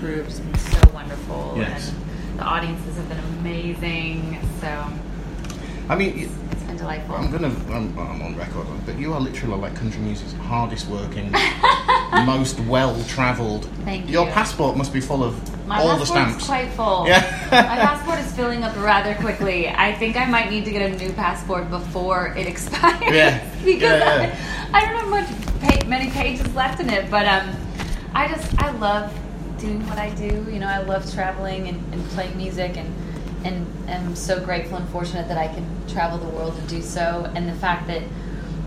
just been so wonderful, Yes. and the audiences have been amazing. So I mean, it's been delightful. I'm gonna. I'm, I'm on record, but you are literally like country music's hardest working, most well-travelled. Thank you. Your passport must be full of My all the stamps. quite full. Yeah. My passport is filling up rather quickly. I think I might need to get a new passport before it expires. Yeah. because Yeah, yeah. I, I don't have much pa- many pages left in it, but um, I just I love doing what I do. You know, I love traveling and, and playing music, and and am so grateful and fortunate that I can travel the world and do so. And the fact that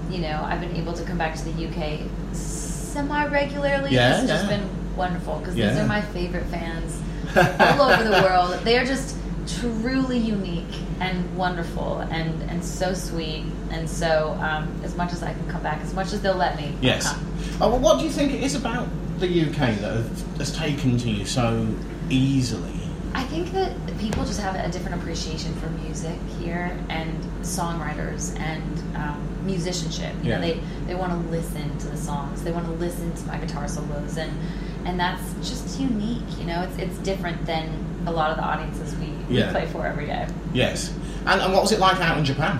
you know I've been able to come back to the UK semi regularly Yeah, has just been wonderful because Yeah. these are my favorite fans all over the world. They are just truly unique and wonderful and, and so sweet. And so, um, as much as I can come back, as much as they'll let me. Yes. Oh, well, what do you think it is about the UK that has taken to you so easily? I think that people just have a different appreciation for music here and songwriters and um, musicianship. You Yeah. know, they, they want to listen to the songs. They want to listen to my guitar solos, and and that's just unique. You know, it's it's different than a lot of the audiences we, we play for every day. Yes. And, and what was it like out in Japan?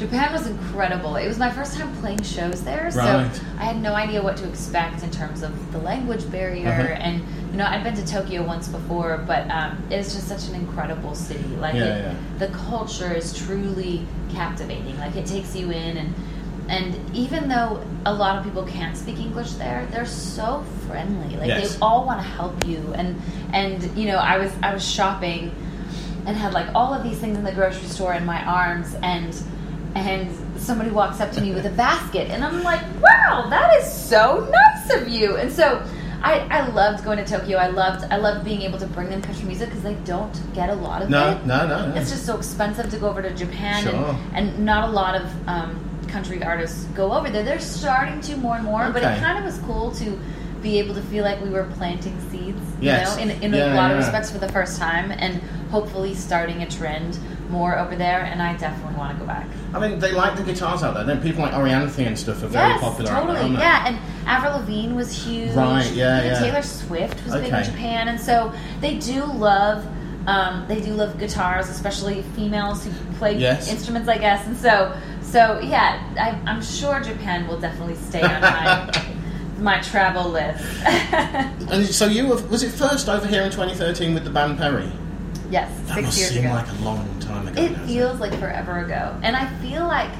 Japan was incredible. It was my first time playing shows there, so I had no idea what to expect in terms of the language barrier. Uh-huh. And you know, I'd been to Tokyo once before, but um, it's just such an incredible city. Like, Yeah, it, yeah. the culture is truly captivating. Like, it takes you in, and and even though a lot of people can't speak English there, they're so friendly. Like, Yes. they all want to help you. And and you know, I was I was shopping and had like all of these things in the grocery store in my arms and and somebody walks up to me with a basket and I'm like, wow, that is so nice of you. And so I, I loved going to Tokyo. I loved I loved being able to bring them country music because they don't get a lot of No, it. no, no, no. It's just so expensive to go over to Japan Sure. and, and not a lot of um, country artists go over there. They're starting to more and more, but it kind of was cool to be able to feel like we were planting seeds, Yes. you know, in, in Yeah, a lot yeah. of respects for the first time and hopefully starting a trend more over there and I definitely want to go back. I mean, they like the guitars out there. Don't people like Orianthi and stuff are very yes, popular totally. Yeah, and Avril Lavigne was huge. Right, yeah, yeah. Taylor Swift was big in Japan, and so they do love. Um, they do love guitars, especially females who play Yes. instruments, I guess. And so, so yeah, I, I'm sure Japan will definitely stay on my my travel list. And so you were, was it first over here in 2013 with the band Perry? yes, That six must years seem ago. like a long It feels like forever ago, and I feel like,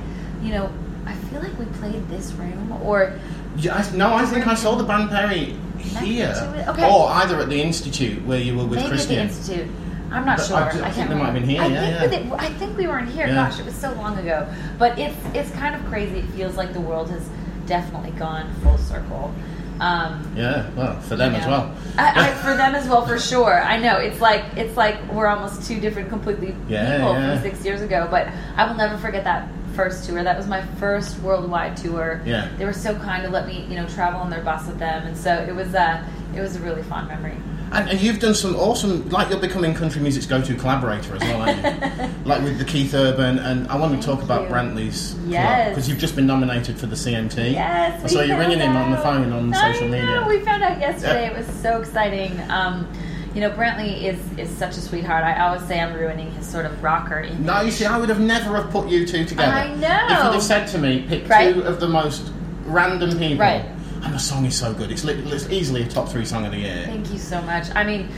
you know, I feel like we played this room, or Yeah, I, no, I think I saw the band Perry here. Okay. or either at the institute where you were with maybe at Christian. the institute. I'm not But sure. I- I, I can't think they might have been here, I yeah, think yeah. we I think we weren't here. Yeah. Gosh, it was so long ago. But it's it's kind of crazy. It feels like the world has definitely gone full circle. Um, yeah, well, for them you as well. I, I, for them as well, for sure. I know it's like it's like we're almost two different, completely Yeah, people yeah. from six years ago. But I will never forget that first tour. That was my first worldwide tour. Yeah. they were so kind to let me, you know, travel on their bus with them, and so it was uh, it was a really fond memory. And, and you've done some awesome, like you're becoming country music's go-to collaborator as well, aren't you? like with the Keith Urban, and I want to talk about you. Brantley's Yes. because you've just been nominated for the CMT. Yes, I saw you ringing him on the phone on I social know, media. We found out yesterday. Yeah. It was so exciting. Um, you know, Brantley is is such a sweetheart. I always say I'm ruining his sort of rocker image. No, you see, I would have never have put you two together. I know. If you'd have said to me, pick Right. two of the most random people, Right. And the song is so good. It's, li- it's easily a top three song of the year. Thank you so much. I mean,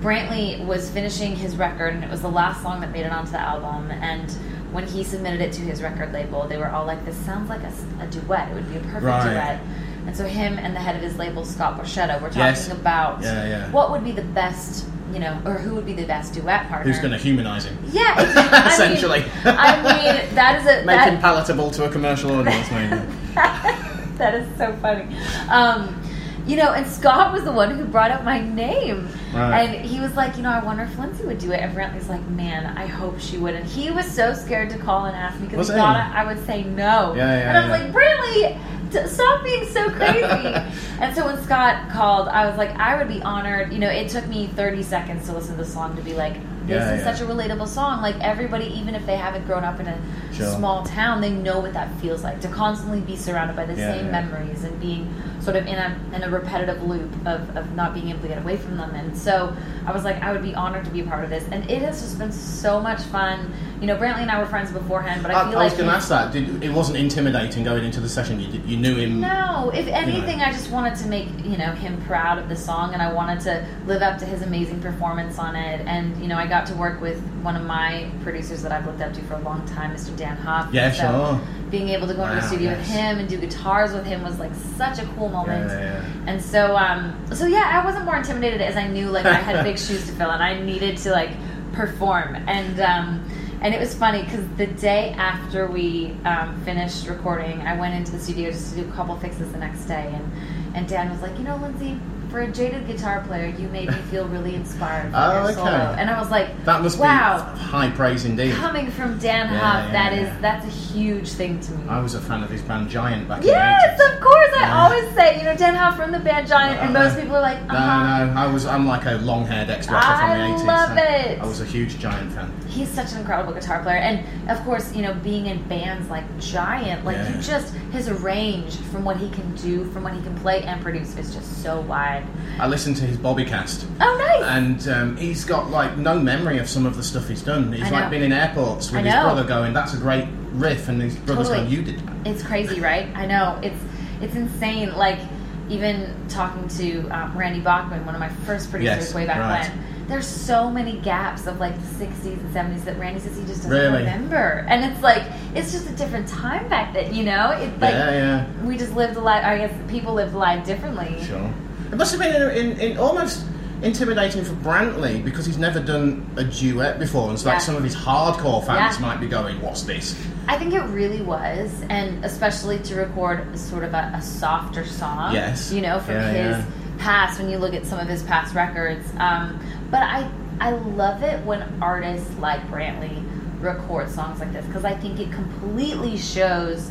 Brantley was finishing his record, and it was the last song that made it onto the album. And when he submitted it to his record label, they were all like, "This sounds like a duet. It would be a perfect Right. duet." And so him and the head of his label, Scott Borchetta, were talking Yes. about Yeah, yeah. what would be the best, you know, or who would be the best duet partner. Who's going to humanise him? Yeah, I mean- Essentially. I mean, that is a Make that, him palatable to a commercial audience, maybe. that is so funny. Um, you know, and Scott was the one who brought up my name. Right. And he was like, you know, I wonder if Lindsay would do it. And Brantley's like, man, I hope she would. And he was so scared to call and ask me because he thought I, I would say no. Yeah, yeah, and I was yeah. like, Brantley, t- stop being so crazy. and so when Scott called, I was like, I would be honored. You know, it took me 30 seconds to listen to the song to be like, This Yeah, is yeah. such a relatable song. Like everybody, even if they haven't grown up in a Sure. small town, they know what that feels like to constantly be surrounded by the Yeah, same memories and being sort of in a in a repetitive loop of, of not being able to get away from them. And so I was like, I would be honored to be a part of this. And it has just been so much fun. You know, Brantley and I were friends beforehand, but I I, feel I was like going to ask that. Did, it wasn't intimidating going into the session. You, you knew him. No, if anything, I just wanted to make you know him proud of the song, and I wanted to live up to his amazing performance on it. And you know, I got to work with one of my producers that I've looked up to for a long time, Mr. Dann Huff. Yeah, So sure. Being able to go into the studio yes. with him and do guitars with him was like such a cool moment. Yeah, yeah, And so, um, so yeah, I wasn't more intimidated as I knew like I had big shoes to fill, and I needed to like perform. And um, and it was funny because the day after we um, finished recording, I went into the studio just to do a couple fixes the next day, and and Dann was like, you know, Lindsay, for a jaded guitar player, you made me feel really inspired Oh, your okay. solo. And I was like, That must wow. be high praise indeed. Coming from Dann Yeah, Huff, yeah, that is yeah. that's a huge thing to me. I was a fan of his band Giant back Yes, in the 80s. of course. I always say, you know, Dann Huff from the band Giant, and most people are like, No, uh-huh. no, I was. I'm like a long-haired ex-rocker from the eighties. I 80s. love so it. I was a huge Giant fan. He's such an incredible guitar player, and of course, you know, being in bands like Giant, like Yeah. you just his range from what he can do, from what he can play and produce is just so wide. I listened to his Bobbycast, Oh, nice. and um, he's got like no memory of some of the stuff he's done. He's like been in airports with his brother going, "That's a great riff," and his brother's Totally. going, "You did that." It's crazy, right? I know it's it's insane. Like even talking to um, Randy Bachman, one of my first producers Yes, way back right. when. There's so many gaps of like the 60s and 70s that Randy says he just doesn't Really? remember, and it's like it's just a different time back then, you know? It like yeah, yeah. we just lived a life. I guess people lived life differently. Sure. It must have been in, in, in almost intimidating for Brantley because he's never done a duet before, and it's like some of his hardcore fans Yeah. might be going, "What's this?" I think it really was, and especially to record sort of a, a softer song. Yes. You know, from Yeah, his yeah. past, when you look at some of his past records. Um, but I, I love it when artists like Brantley record songs like this because I think it completely shows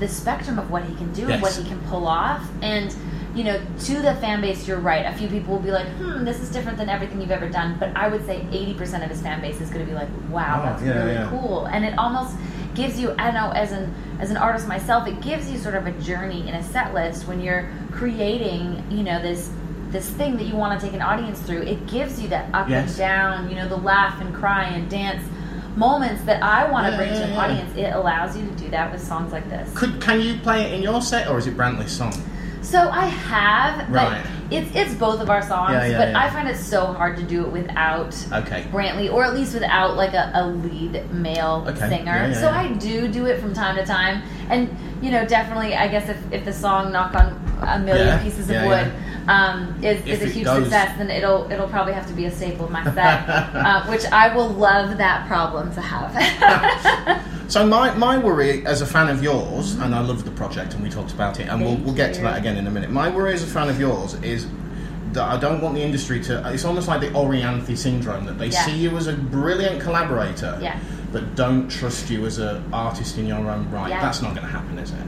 the spectrum of what he can do and what he can pull off. And you know, to the fan base, you're right. A few people will be like, "Hmm, this is different than everything you've ever done." But I would say 80% of his fan base is going to be like, "Wow, Oh, that's yeah, really yeah. cool." And it almost gives you, I know, as an as an artist myself, it gives you sort of a journey in a set list when you're creating, you know, this this thing that you want to take an audience through. It gives you that up Yes. and down, you know, the laugh and cry and dance moments that I want to Yeah, bring yeah, to an yeah. audience. It allows you to do that with songs like this. Could can you play it in your set, or is it Brantley's song? So I have, Right. but it's it's both of our songs. But. I find it so hard to do it without Okay. Brantley, or at least without like a, a lead male Okay. singer. So. I do do it from time to time, and you know, definitely, I guess if, if the song "Knock on a Million Pieces of Wood" Um, is, is a huge goes. success, then it'll it'll probably have to be a staple of my set, uh, which I will love that problem to have. So my, my worry as a fan of yours, and I love the project, and we talked about it, and we'll, we'll get to that again in a minute. My worry as a fan of yours is that I don't want the industry to. It's almost like the Orianthi syndrome that they Yeah. see you as a brilliant collaborator, Yeah. but don't trust you as an artist in your own right. Yeah. That's not going to happen, is it?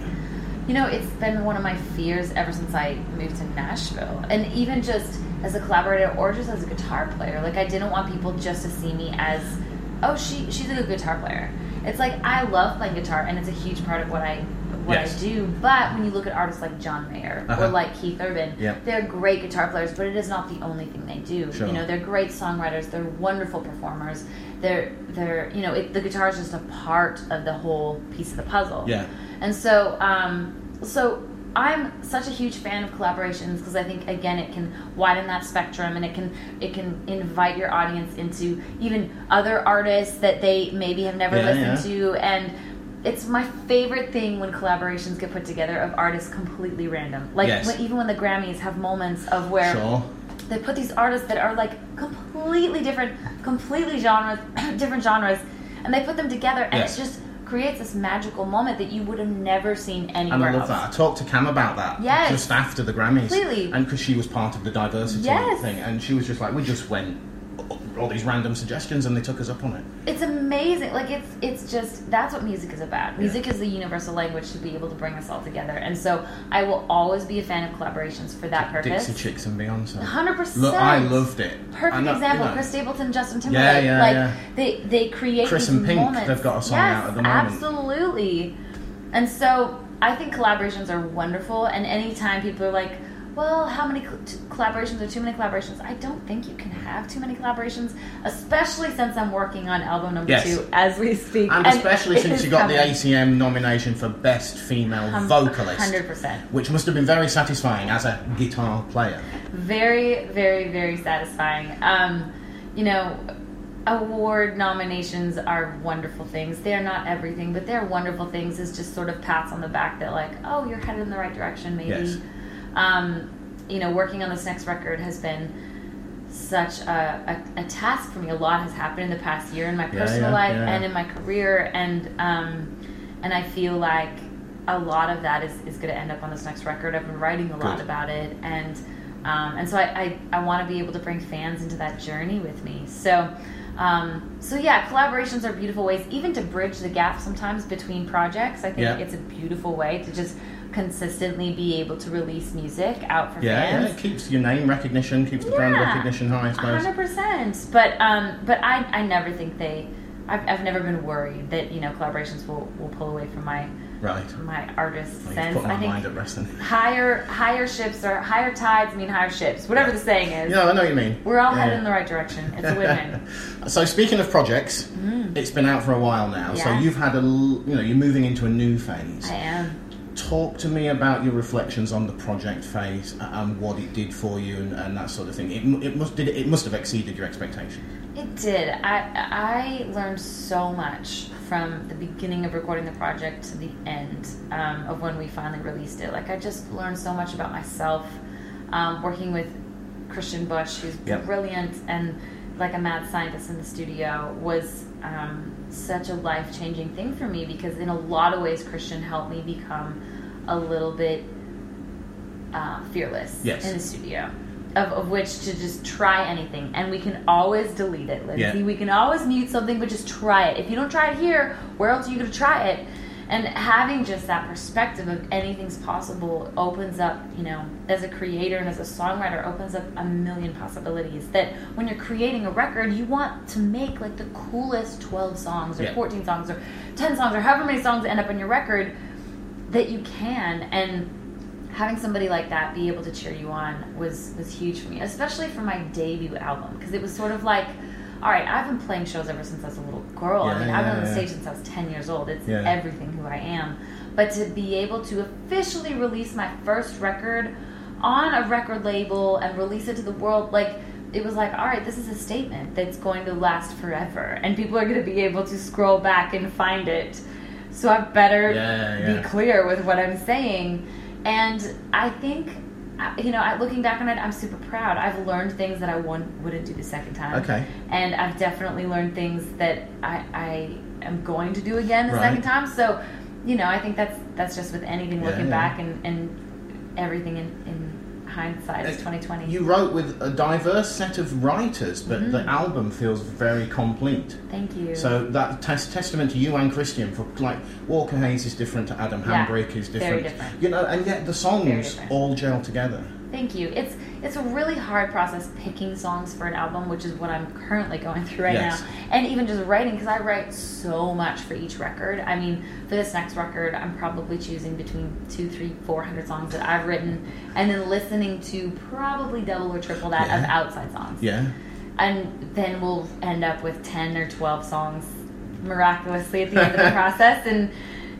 You know, it's been one of my fears ever since I moved to Nashville. And even just as a collaborator or just as a guitar player. Like I didn't want people just to see me as oh she she's a good guitar player. It's like I love playing guitar and it's a huge part of what I what Yes. I do. But when you look at artists like John Mayer Uh-huh. or like Keith Urban, Yeah. they're great guitar players, but it is not the only thing they do. Sure. You know, they're great songwriters, they're wonderful performers. They're they're you know, it, the guitar is just a part of the whole piece of the puzzle. Yeah. And so, um, so I'm such a huge fan of collaborations because I think again it can widen that spectrum and it can it can invite your audience into even other artists that they maybe have never Yeah, listened yeah. to and. It's my favorite thing when collaborations get put together of artists completely random. Like Yes. when, even when the Grammys have moments of where Sure. they put these artists that are like completely different, completely genres, different genres, and they put them together, and Yes. it just creates this magical moment that you would have never seen anywhere And I love else. that. I talked to Cam about that Yes. just after the Grammys. Completely. And because she was part of the diversity Yes. thing. And she was just like, we just went all these random suggestions and they took us up on it. It's amazing. Like it's it's just that's what music is about. Music is the universal language to be able to bring us all together. And so I will always be a fan of collaborations for that purpose. Dixie Chicks and Beyonce. Hundred percent. Look, I loved it. Perfect know- example. you know, Chris Stapleton, Justin Timberlake. yeah, like yeah. they they create Chris these and Pink, moments. they've got a song yes, out at the moment. Absolutely. And so I think collaborations are wonderful. And anytime people are like, "Well, how many collaborations are too many collaborations?" I don't think you can have too many collaborations, especially since I'm working on album number Yes. two as we speak, And especially since you got the. ACM nomination for Best Female Hum- Vocalist. 100%. Which must have been very satisfying as a guitar player. very very very satisfying um, you know award nominations are wonderful things they're not everything but they're wonderful things is just sort of pats on the back that like oh you're headed in the right direction maybe Yes. Um, you know working on this next record has been such a, a, a task for me a lot has happened in the past year in my personal yeah, life yeah. and in my career and um, and I feel like a lot of that is, is going to end up on this next record. I've been writing a lot Good. about it, and um, and so I, I, I want to be able to bring fans into that journey with me. So um, so yeah, collaborations are beautiful ways, even to bridge the gap sometimes between projects. I think Yeah. it's a beautiful way to just consistently be able to release music out for Yeah, yeah, fans. it keeps your name recognition, keeps the brand recognition high, I suppose. Hundred percent. But um, but I, I never think they. I've, I've never been worried that you know collaborations will, will pull away from my Right. my artist Well, sense. I think mind at rest then. higher higher ships or higher tides mean higher ships. Whatever the saying is. Yeah, I know what you mean. We're all Yeah. headed in the right direction. It's a win-win. so speaking of projects, it's been out for a while now. So you've had a you know, you're moving into a new phase. I am. Talk to me about your reflections on the project phase and what it did for you and, and that sort of thing. It, it must did it, must have exceeded your expectations. It did. I I learned so much from the beginning of recording the project to the end um, of when we finally released it. Like I just learned so much about myself. Um, working with Christian Bush, who's Yep. brilliant and like a mad scientist in the studio, was um, such a life changing thing for me because in a lot of ways, Christian helped me become a little bit uh, fearless Yes. in the studio. Of, of which to just try anything, and we can always delete it, Lindsay. Yeah. We can always mute something, but just try it. If you don't try it here, where else are you going to try it? And having just that perspective of anything's possible opens up, you know, as a creator and as a songwriter, opens up a million possibilities. That when you're creating a record, you want to make like the coolest 12 songs or Yeah. 14 songs or 10 songs or however many songs end up on your record that you can. And having somebody like that be able to cheer you on was was huge for me, especially for my debut album because it was sort of like, all right, I've been playing shows ever since I was a little girl. I Yeah, mean, I've been on the yeah, stage since I was ten years old. It's Yeah. everything who I am. But to be able to officially release my first record on a record label and release it to the world, like it was like, all right, this is a statement that's going to last forever, and people are going to be able to scroll back and find it. So I better Yeah, yeah. be clear with what I'm saying. And I think, you know, looking back on it, I'm super proud. I've learned things that I won- wouldn't do the second time. Okay. And I've definitely learned things that I, I am going to do again the Right. second time. So, you know, I think that's that's just with anything Yeah, looking yeah. back and, and everything in, in hindsight is 2020. You wrote with a diverse set of writers, but Mm-hmm. the album feels very complete. Thank you. So that tes- testament to you and Christian for like Walker Hayes is different to Adam Yeah, Hambrick is very different. different. You know, and yet the songs all gel together. Thank you. It's it's a really hard process picking songs for an album, which is what I'm currently going through right Yes. now. And even just writing, because I write so much for each record. I mean, for this next record, I'm probably choosing between two, three, four hundred songs that I've written, and then listening to probably double or triple that of outside songs. Yeah. And then we'll end up with ten or twelve songs miraculously at the end of the process, and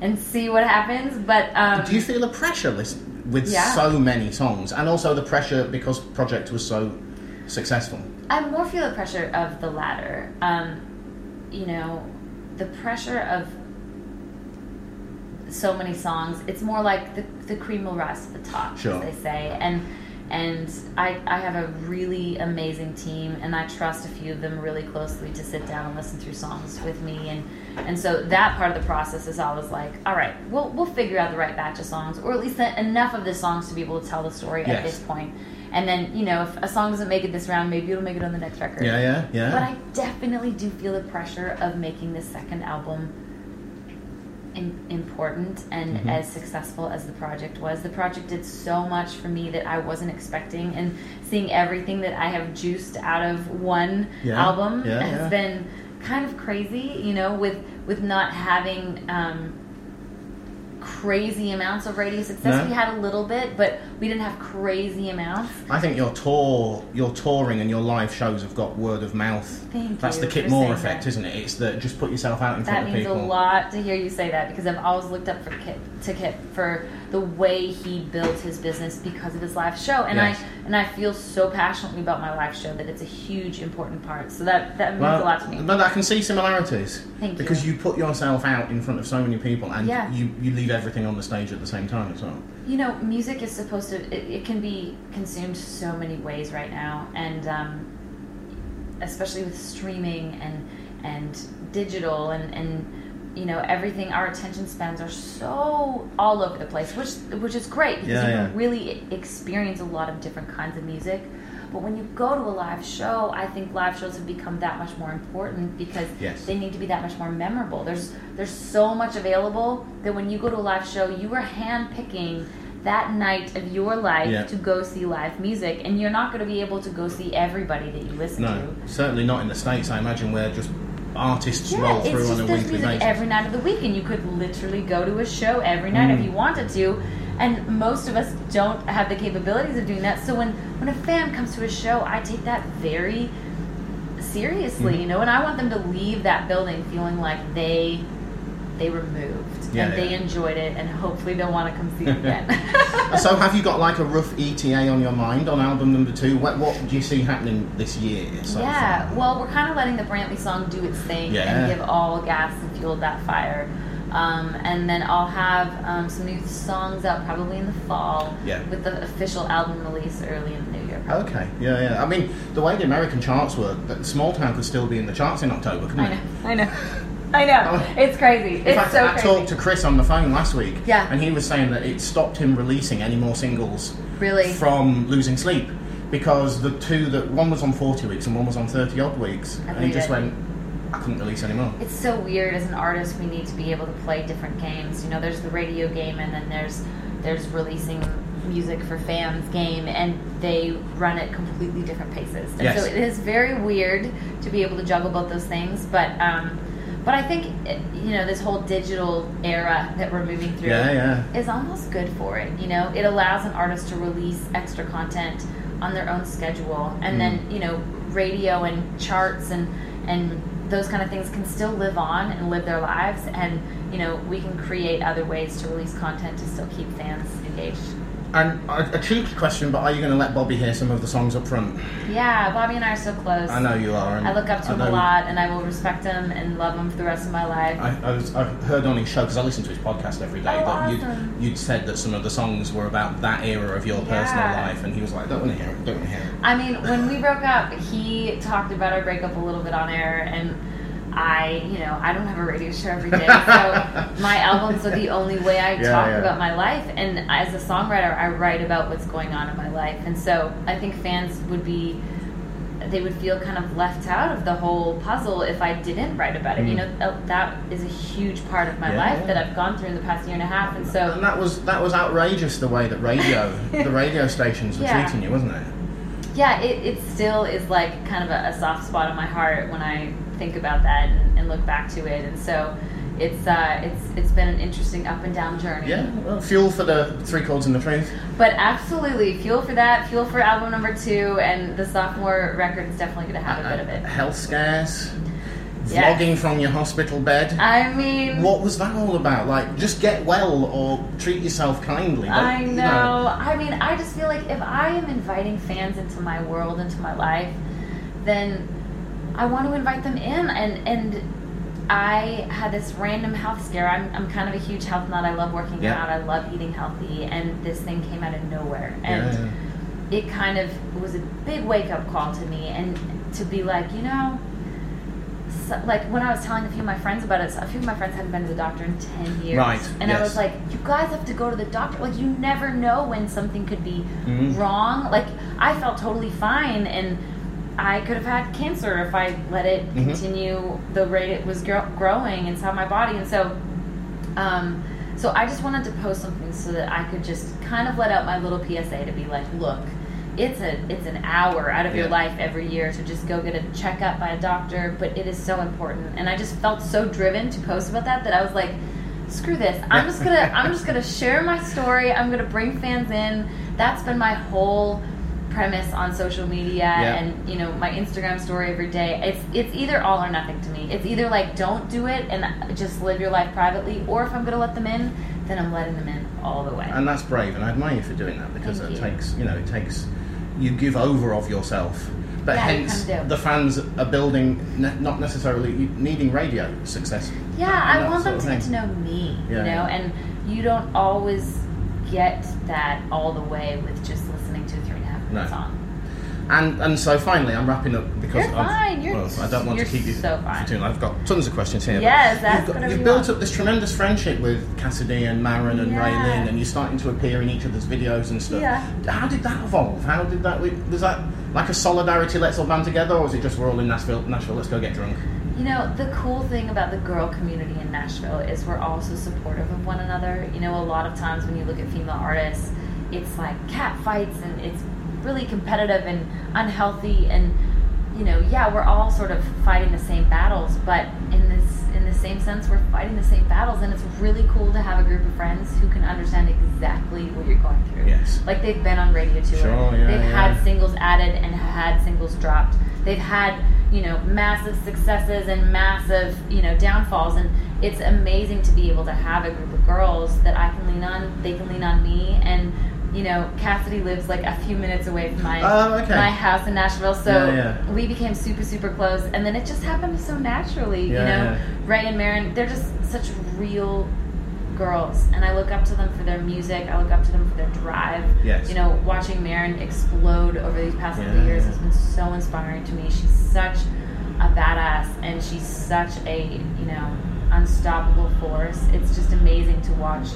and see what happens. But um, Do you feel a pressure list with Yeah. so many songs, and also the pressure because project was so successful? I more feel the pressure of the latter. Um, you know, the pressure of so many songs. It's more like the the cream will rise to the top, Sure. as they say. And and I I have a really amazing team, and I trust a few of them really closely to sit down and listen through songs with me. And and so that part of the process is always like, all right, we'll we'll figure out the right batch of songs, or at least enough of the songs to be able to tell the story at this point. and then you know if a song doesn't make it this round, maybe it'll make it on the next record. Yeah, yeah, yeah. But I definitely do feel the pressure of making this second album important and Mhm. as successful as the project was. The project did so much for me that I wasn't expecting, and seeing everything that I have juiced out of one Yeah, album yeah, has yeah. been kind of crazy. You know, with with not having. Um, crazy amounts of radio success No. we had a little bit but we didn't have crazy amounts I think your tour, your touring, and your live shows have got word of mouth. Thank That's the Kip Moore effect, that. isn't it? It's that just put yourself out in front That of means a lot to hear you say that because I've always looked up for Kip to Kip for the way he built his business because of his live show, and Yes. I and I feel so passionately about my live show that it's a huge important part. So that that means Well, a lot to me. but I can see similarities. Thank you. Because you put yourself out in front of so many people, and Yeah. you, you leave everything on the stage at the same time as well. You know, music is supposed to it, it can be consumed so many ways right now, and um, especially with streaming and and digital and and you know everything our attention spans are so all over the place which which is great because Yeah, you yeah. can really experience a lot of different kinds of music but when you go to a live show i think live shows have become that much more important because Yes. they need to be that much more memorable there's there's so much available that when you go to a live show you are hand picking that night of your life Yeah. to go see live music and you're not going to be able to go see everybody that you listen to. No, to certainly not in the States, I imagine, where just artists yeah, roll through on a weekly basis. every night of the week, and you could literally go to a show every night if Mm. you wanted to. And most of us don't have the capabilities of doing that. So when when a fan comes to a show, I take that very seriously, Mhm. you know, and I want them to leave that building feeling like they they were moved Yeah, and they enjoyed it, and hopefully they'll want to come see it again. so, have you got like a rough ETA on your mind on album number two? What, what do you see happening this year? Yeah, far? well, we're kind of letting the Brantley song do its thing Yeah. and give all gas and fuel that fire. Um, and then I'll have um, some new songs out probably in the fall Yeah. with the official album release early in the new year. probably. Okay, yeah, yeah. I mean, the way the American charts work, Small Town could still be in the charts in October, couldn't I it? know, I know, I know. Oh. It's crazy. In it's fact, so I crazy. talked to Chris on the phone last week, Yeah. and he was saying that it stopped him releasing any more singles Really? from Losing Sleep because the two that one was on 40 weeks and one was on 30 odd weeks, I and he just it. went, I couldn't release anymore. It's so weird as an artist. We need to be able to play different games. You know, there's the radio game, and then there's there's releasing music for fans game, and they run at completely different paces. And Yes. so it is very weird to be able to juggle both those things. But um, but I think you know this whole digital era that we're moving through Yeah, yeah. is almost good for it. You know, it allows an artist to release extra content on their own schedule, and Mm. then you know, radio and charts and and those kind of things can still live on and live their lives, and you know, we can create other ways to release content to still keep fans engaged. And a, a cheeky question, but are you going to let Bobby hear some of the songs up front? Yeah, Bobby and I are so close. I know you are. And I look up to I him a know- lot, and I will respect him and love him for the rest of my life. I, I, was, I heard on his show because I listen to his podcast every day Oh, that you'd, you'd said that some of the songs were about that era of your personal Yeah. life, and he was like, "Don't want to hear it. Don't want to hear it." I mean, when we broke up, he talked about our breakup a little bit on air, and I, you know, I don't have a radio show every day, so my albums are the only way I Yeah, talk yeah. about my life. And as a songwriter, I write about what's going on in my life, and so I think fans would be. They would feel kind of left out of the whole puzzle if I didn't write about it. You Mm. know, uh, that is a huge part of my Yeah, life that I've gone through in the past year and a half, and so And that was that was outrageous the way that radio the radio stations were treating you, wasn't it? yeah, it, it still is like kind of a, a soft spot in my heart when I think about that and, and look back to it. And so it's uh, it's it's been an interesting up and down journey. Yeah. Well, fuel for the three chords and the truth. But absolutely, fuel for that, fuel for album number two, and the sophomore record is definitely going to have a bit of it. Health scares. Yes. Vlogging from your hospital bed. I mean, What was that all about? Like, just get well or treat yourself kindly. I you know. I mean, I just feel like if I am inviting fans into my world, into my life, then I want to invite them in. And and I had this random health scare. I'm, I'm kind of a huge health nut. I love working Yeah. out. I love eating healthy. And this thing came out of nowhere. And Yeah. it kind of was a big wake up call to me. And to be like, you know, so, like when I was telling a few of my friends about it, a few of my friends hadn't been to the doctor in 10 years. Right, And I was like, you guys have to go to the doctor. Like, you never know when something could be Mhm. wrong. Like, I felt totally fine, and I could have had cancer if I let it Mhm. continue the rate it was gro- growing inside my body, and so. Um, so I just wanted to post something so that I could just kind of let out my little PSA to be like, look, it's a it's an hour out of your life every year to just go get a checkup by a doctor, but it is so important. And I just felt so driven to post about that that I was like, screw this. I'm just gonna I'm just gonna share my story. I'm gonna bring fans in. That's been my whole premise on social media Yeah. and you know my Instagram story every day. It's it's either all or nothing to me. It's either like don't do it and just live your life privately, or if I'm gonna let them in, then I'm letting them in all the way. And that's brave, and I admire you for doing that because Thank it you. takes, you know, it takes you give over of yourself. But Yeah, hence, the fans are building, ne- not necessarily needing radio success. Yeah, I want them to get to know me, Yeah, you know, and you don't always get that all the way with just listening to a three and a half minute No. And and so finally, I'm wrapping up because You're I've, fine, you're- well, I don't want to you're keep you so for fine. too long. I've got tons of questions here. Yes, ask you've, got, you've you built want. up this tremendous friendship with Cassadee and Maren and Yeah. RaeLynn, and you're starting to appear in each other's videos and stuff. Yeah. How did that evolve? How did that? Was that like a solidarity? Let's all band together, or was it just we're all in Nashville? Nashville, let's go get drunk. You know, the cool thing about the girl community in Nashville is we're also supportive of one another. You know, a lot of times when you look at female artists, it's like cat fights and it's really competitive and unhealthy and you know, yeah, we're all sort of fighting the same battles, but in this in the same sense we're fighting the same battles and it's really cool to have a group of friends who can understand exactly what you're going through. Yes. Like they've been on radio tour. Sure, yeah, they've yeah. had singles added and had singles dropped. They've had, you know, massive successes and massive, you know, downfalls and it's amazing to be able to have a group of girls that I can lean on, they can lean on me and you know, Cassadee lives like a few minutes away from my Oh, okay. my house in Nashville, so Yeah, yeah. we became super super close and then it just happened so naturally, you know. yeah. Ray and Maren, they're just such real girls and I look up to them for their music, I look up to them for their drive. Yes. You know, watching Maren explode over these past couple of Yeah. years has been so inspiring to me. She's such a badass and she's such a, you know, unstoppable force. It's just amazing to watch,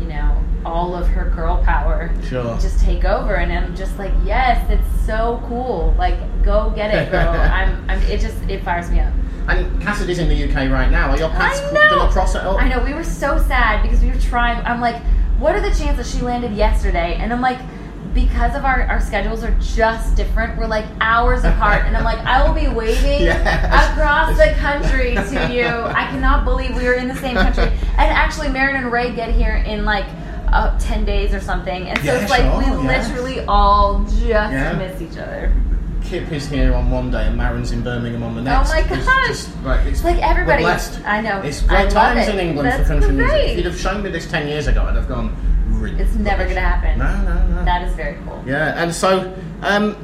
you know, all of her girl power Sure. just take over and I'm just like, yes, it's so cool. Like go get it, girl. I'm I'm it just it fires me up. And Cassadee's in the UK right now. Are your paths I know. cross at all? I know we were so sad because we were trying. I'm like, what are the chances she landed yesterday? And I'm like, because of our, our schedules are just different, we're like hours apart. And I'm like, I will be waving Yes. across the country to you. I cannot believe we are in the same country. And actually, Maren and Ray get here in like uh, 10 days or something. And so Yeah, it's like sure, we yeah. literally all just Yeah. miss each other. Kip is here on one day and Maren's in Birmingham on the next. Oh my It's just, like, it's, like everybody. I know. It's great times it. in England That's for country music. If you'd have shown me this 10 years ago, I'd have gone, really? It's never going to happen. No, no, no. That is very cool. Yeah, and so, um,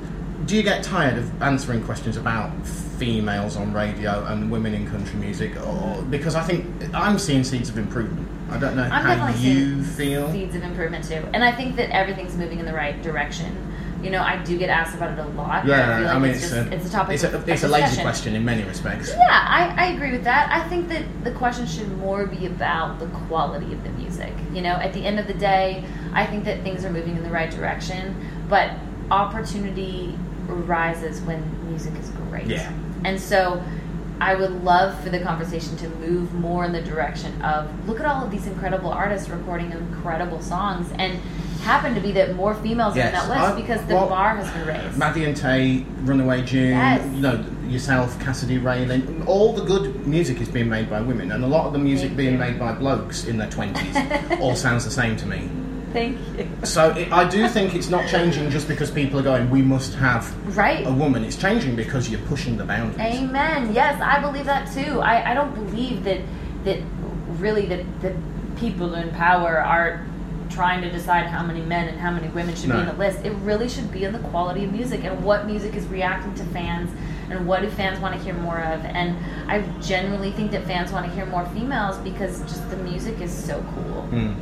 do you get tired of answering questions about females on radio and women in country music? Or because I think I'm seeing seeds of improvement. I don't know I'm how definitely you seeing feel. seeds of improvement too, and I think that everything's moving in the right direction. You know, I do get asked about it a lot. but I, feel Yeah, like I mean, it's, it's, just, a, it's a topic. It's a, it's a lazy question in many respects. Yeah, I, I agree with that. I think that the question should more be about the quality of the music. You know, at the end of the day, I think that things are moving in the right direction, but opportunity rises when music is great. Yeah. And so I would love for the conversation to move more in the direction of look at all of these incredible artists recording incredible songs and happen to be that more females are in that list I- because the well, bar has been raised. Maddie and Tae, Runaway June, Yes. you know, yourself, Cassadee RaeLynn, all the good music is being made by women, and a lot of the music Thank being you. made by blokes in their 20s all sounds the same to me. Thank you. So it, I do think it's not changing just because people are going, we must have Right. a woman. It's changing because you're pushing the boundaries. Amen. Yes, I believe that too. I, I don't believe that that really that the people in power are trying to decide how many men and how many women should be No. in the list. It really should be in the quality of music and what music is reacting to fans and what do fans want to hear more of. And I generally think that fans want to hear more females because just the music is so cool. Hmm.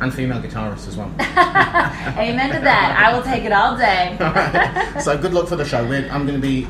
And female guitarists as well. Amen to that. I will take it all day. so good luck for the show. We're, I'm going to be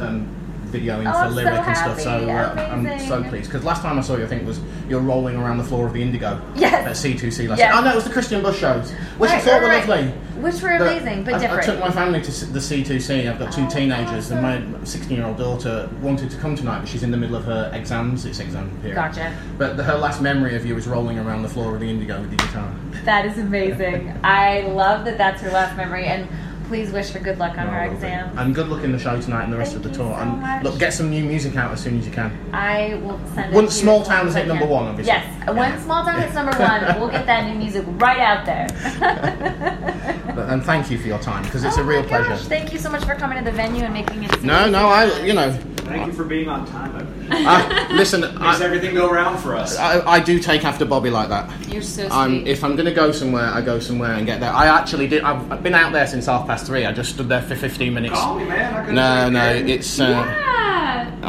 um, videoing Oh, for I'm so lyric and stuff. So uh, I'm so pleased because last time I saw you, I think was you're rolling around the floor of the Indigo Yes. at C2C last. Yes. Oh no, it was the Christian Bush shows, which I thought were right, right. lovely. Which were amazing, but I, different. I took my family to the C2C. I've got two Oh, teenagers, and my 16 year old daughter wanted to come tonight, but she's in the middle of her exams. It's exam period. Gotcha. But the, her last memory of you was rolling around the floor of the Indigo with the guitar. That is amazing. I love that that's her last memory, and please wish her good luck on her Oh, lovely. exam. And good luck in the show tonight and the rest Thank of the tour. so and much. look, get some new music out as soon as you can. I will send it. Once Small Town soon as hit number one, obviously. Yes, Yeah. when Small Town hits number one, we'll get that new music right out there. And thank you for your time because it's Oh a real my gosh, pleasure. Thank you so much for coming to the venue and making it. No, no, I, you know, Thank you for being on time. I appreciate listen, Makes I, everything go round for us. I, I do take after Bobby like that. You're so sweet. I'm, if I'm going to go somewhere, I go somewhere and get there. I actually did. I've, I've been out there since half past three. I just stood there for 15 minutes. Call me, man. I No, no, care of you. it's. Uh, yeah,